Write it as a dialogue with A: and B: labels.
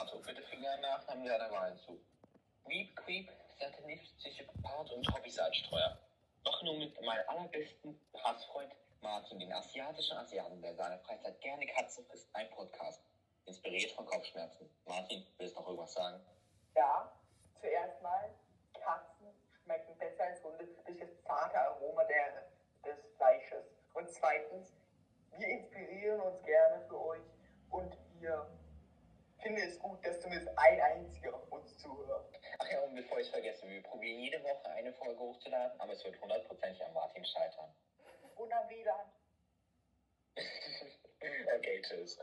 A: Pato, bitte Finger im Nachnamen der Wahl zu. Weep Creep, satinistische Part und Hobbysalzstreuer. Doch nur mit meinem allerbesten Hassfreund Martin, den asiatischen Asiaten, der seine Freizeit gerne Katzen frisst, ein Podcast. Inspiriert von Kopfschmerzen. Martin, willst du noch irgendwas sagen?
B: Ja, zuerst mal, Katzen schmecken besser als Hunde durch das zarte Aroma der, des Fleisches. Und zweitens, wir inspirieren uns gerne für wir finden es gut, dass zumindest ein einziger uns zuhört.
A: Ach ja, und bevor ich es vergesse, wir probieren jede Woche eine Folge hochzuladen, aber es wird hundertprozentig an Martin scheitern.
B: Und am WLAN.
A: okay, tschüss.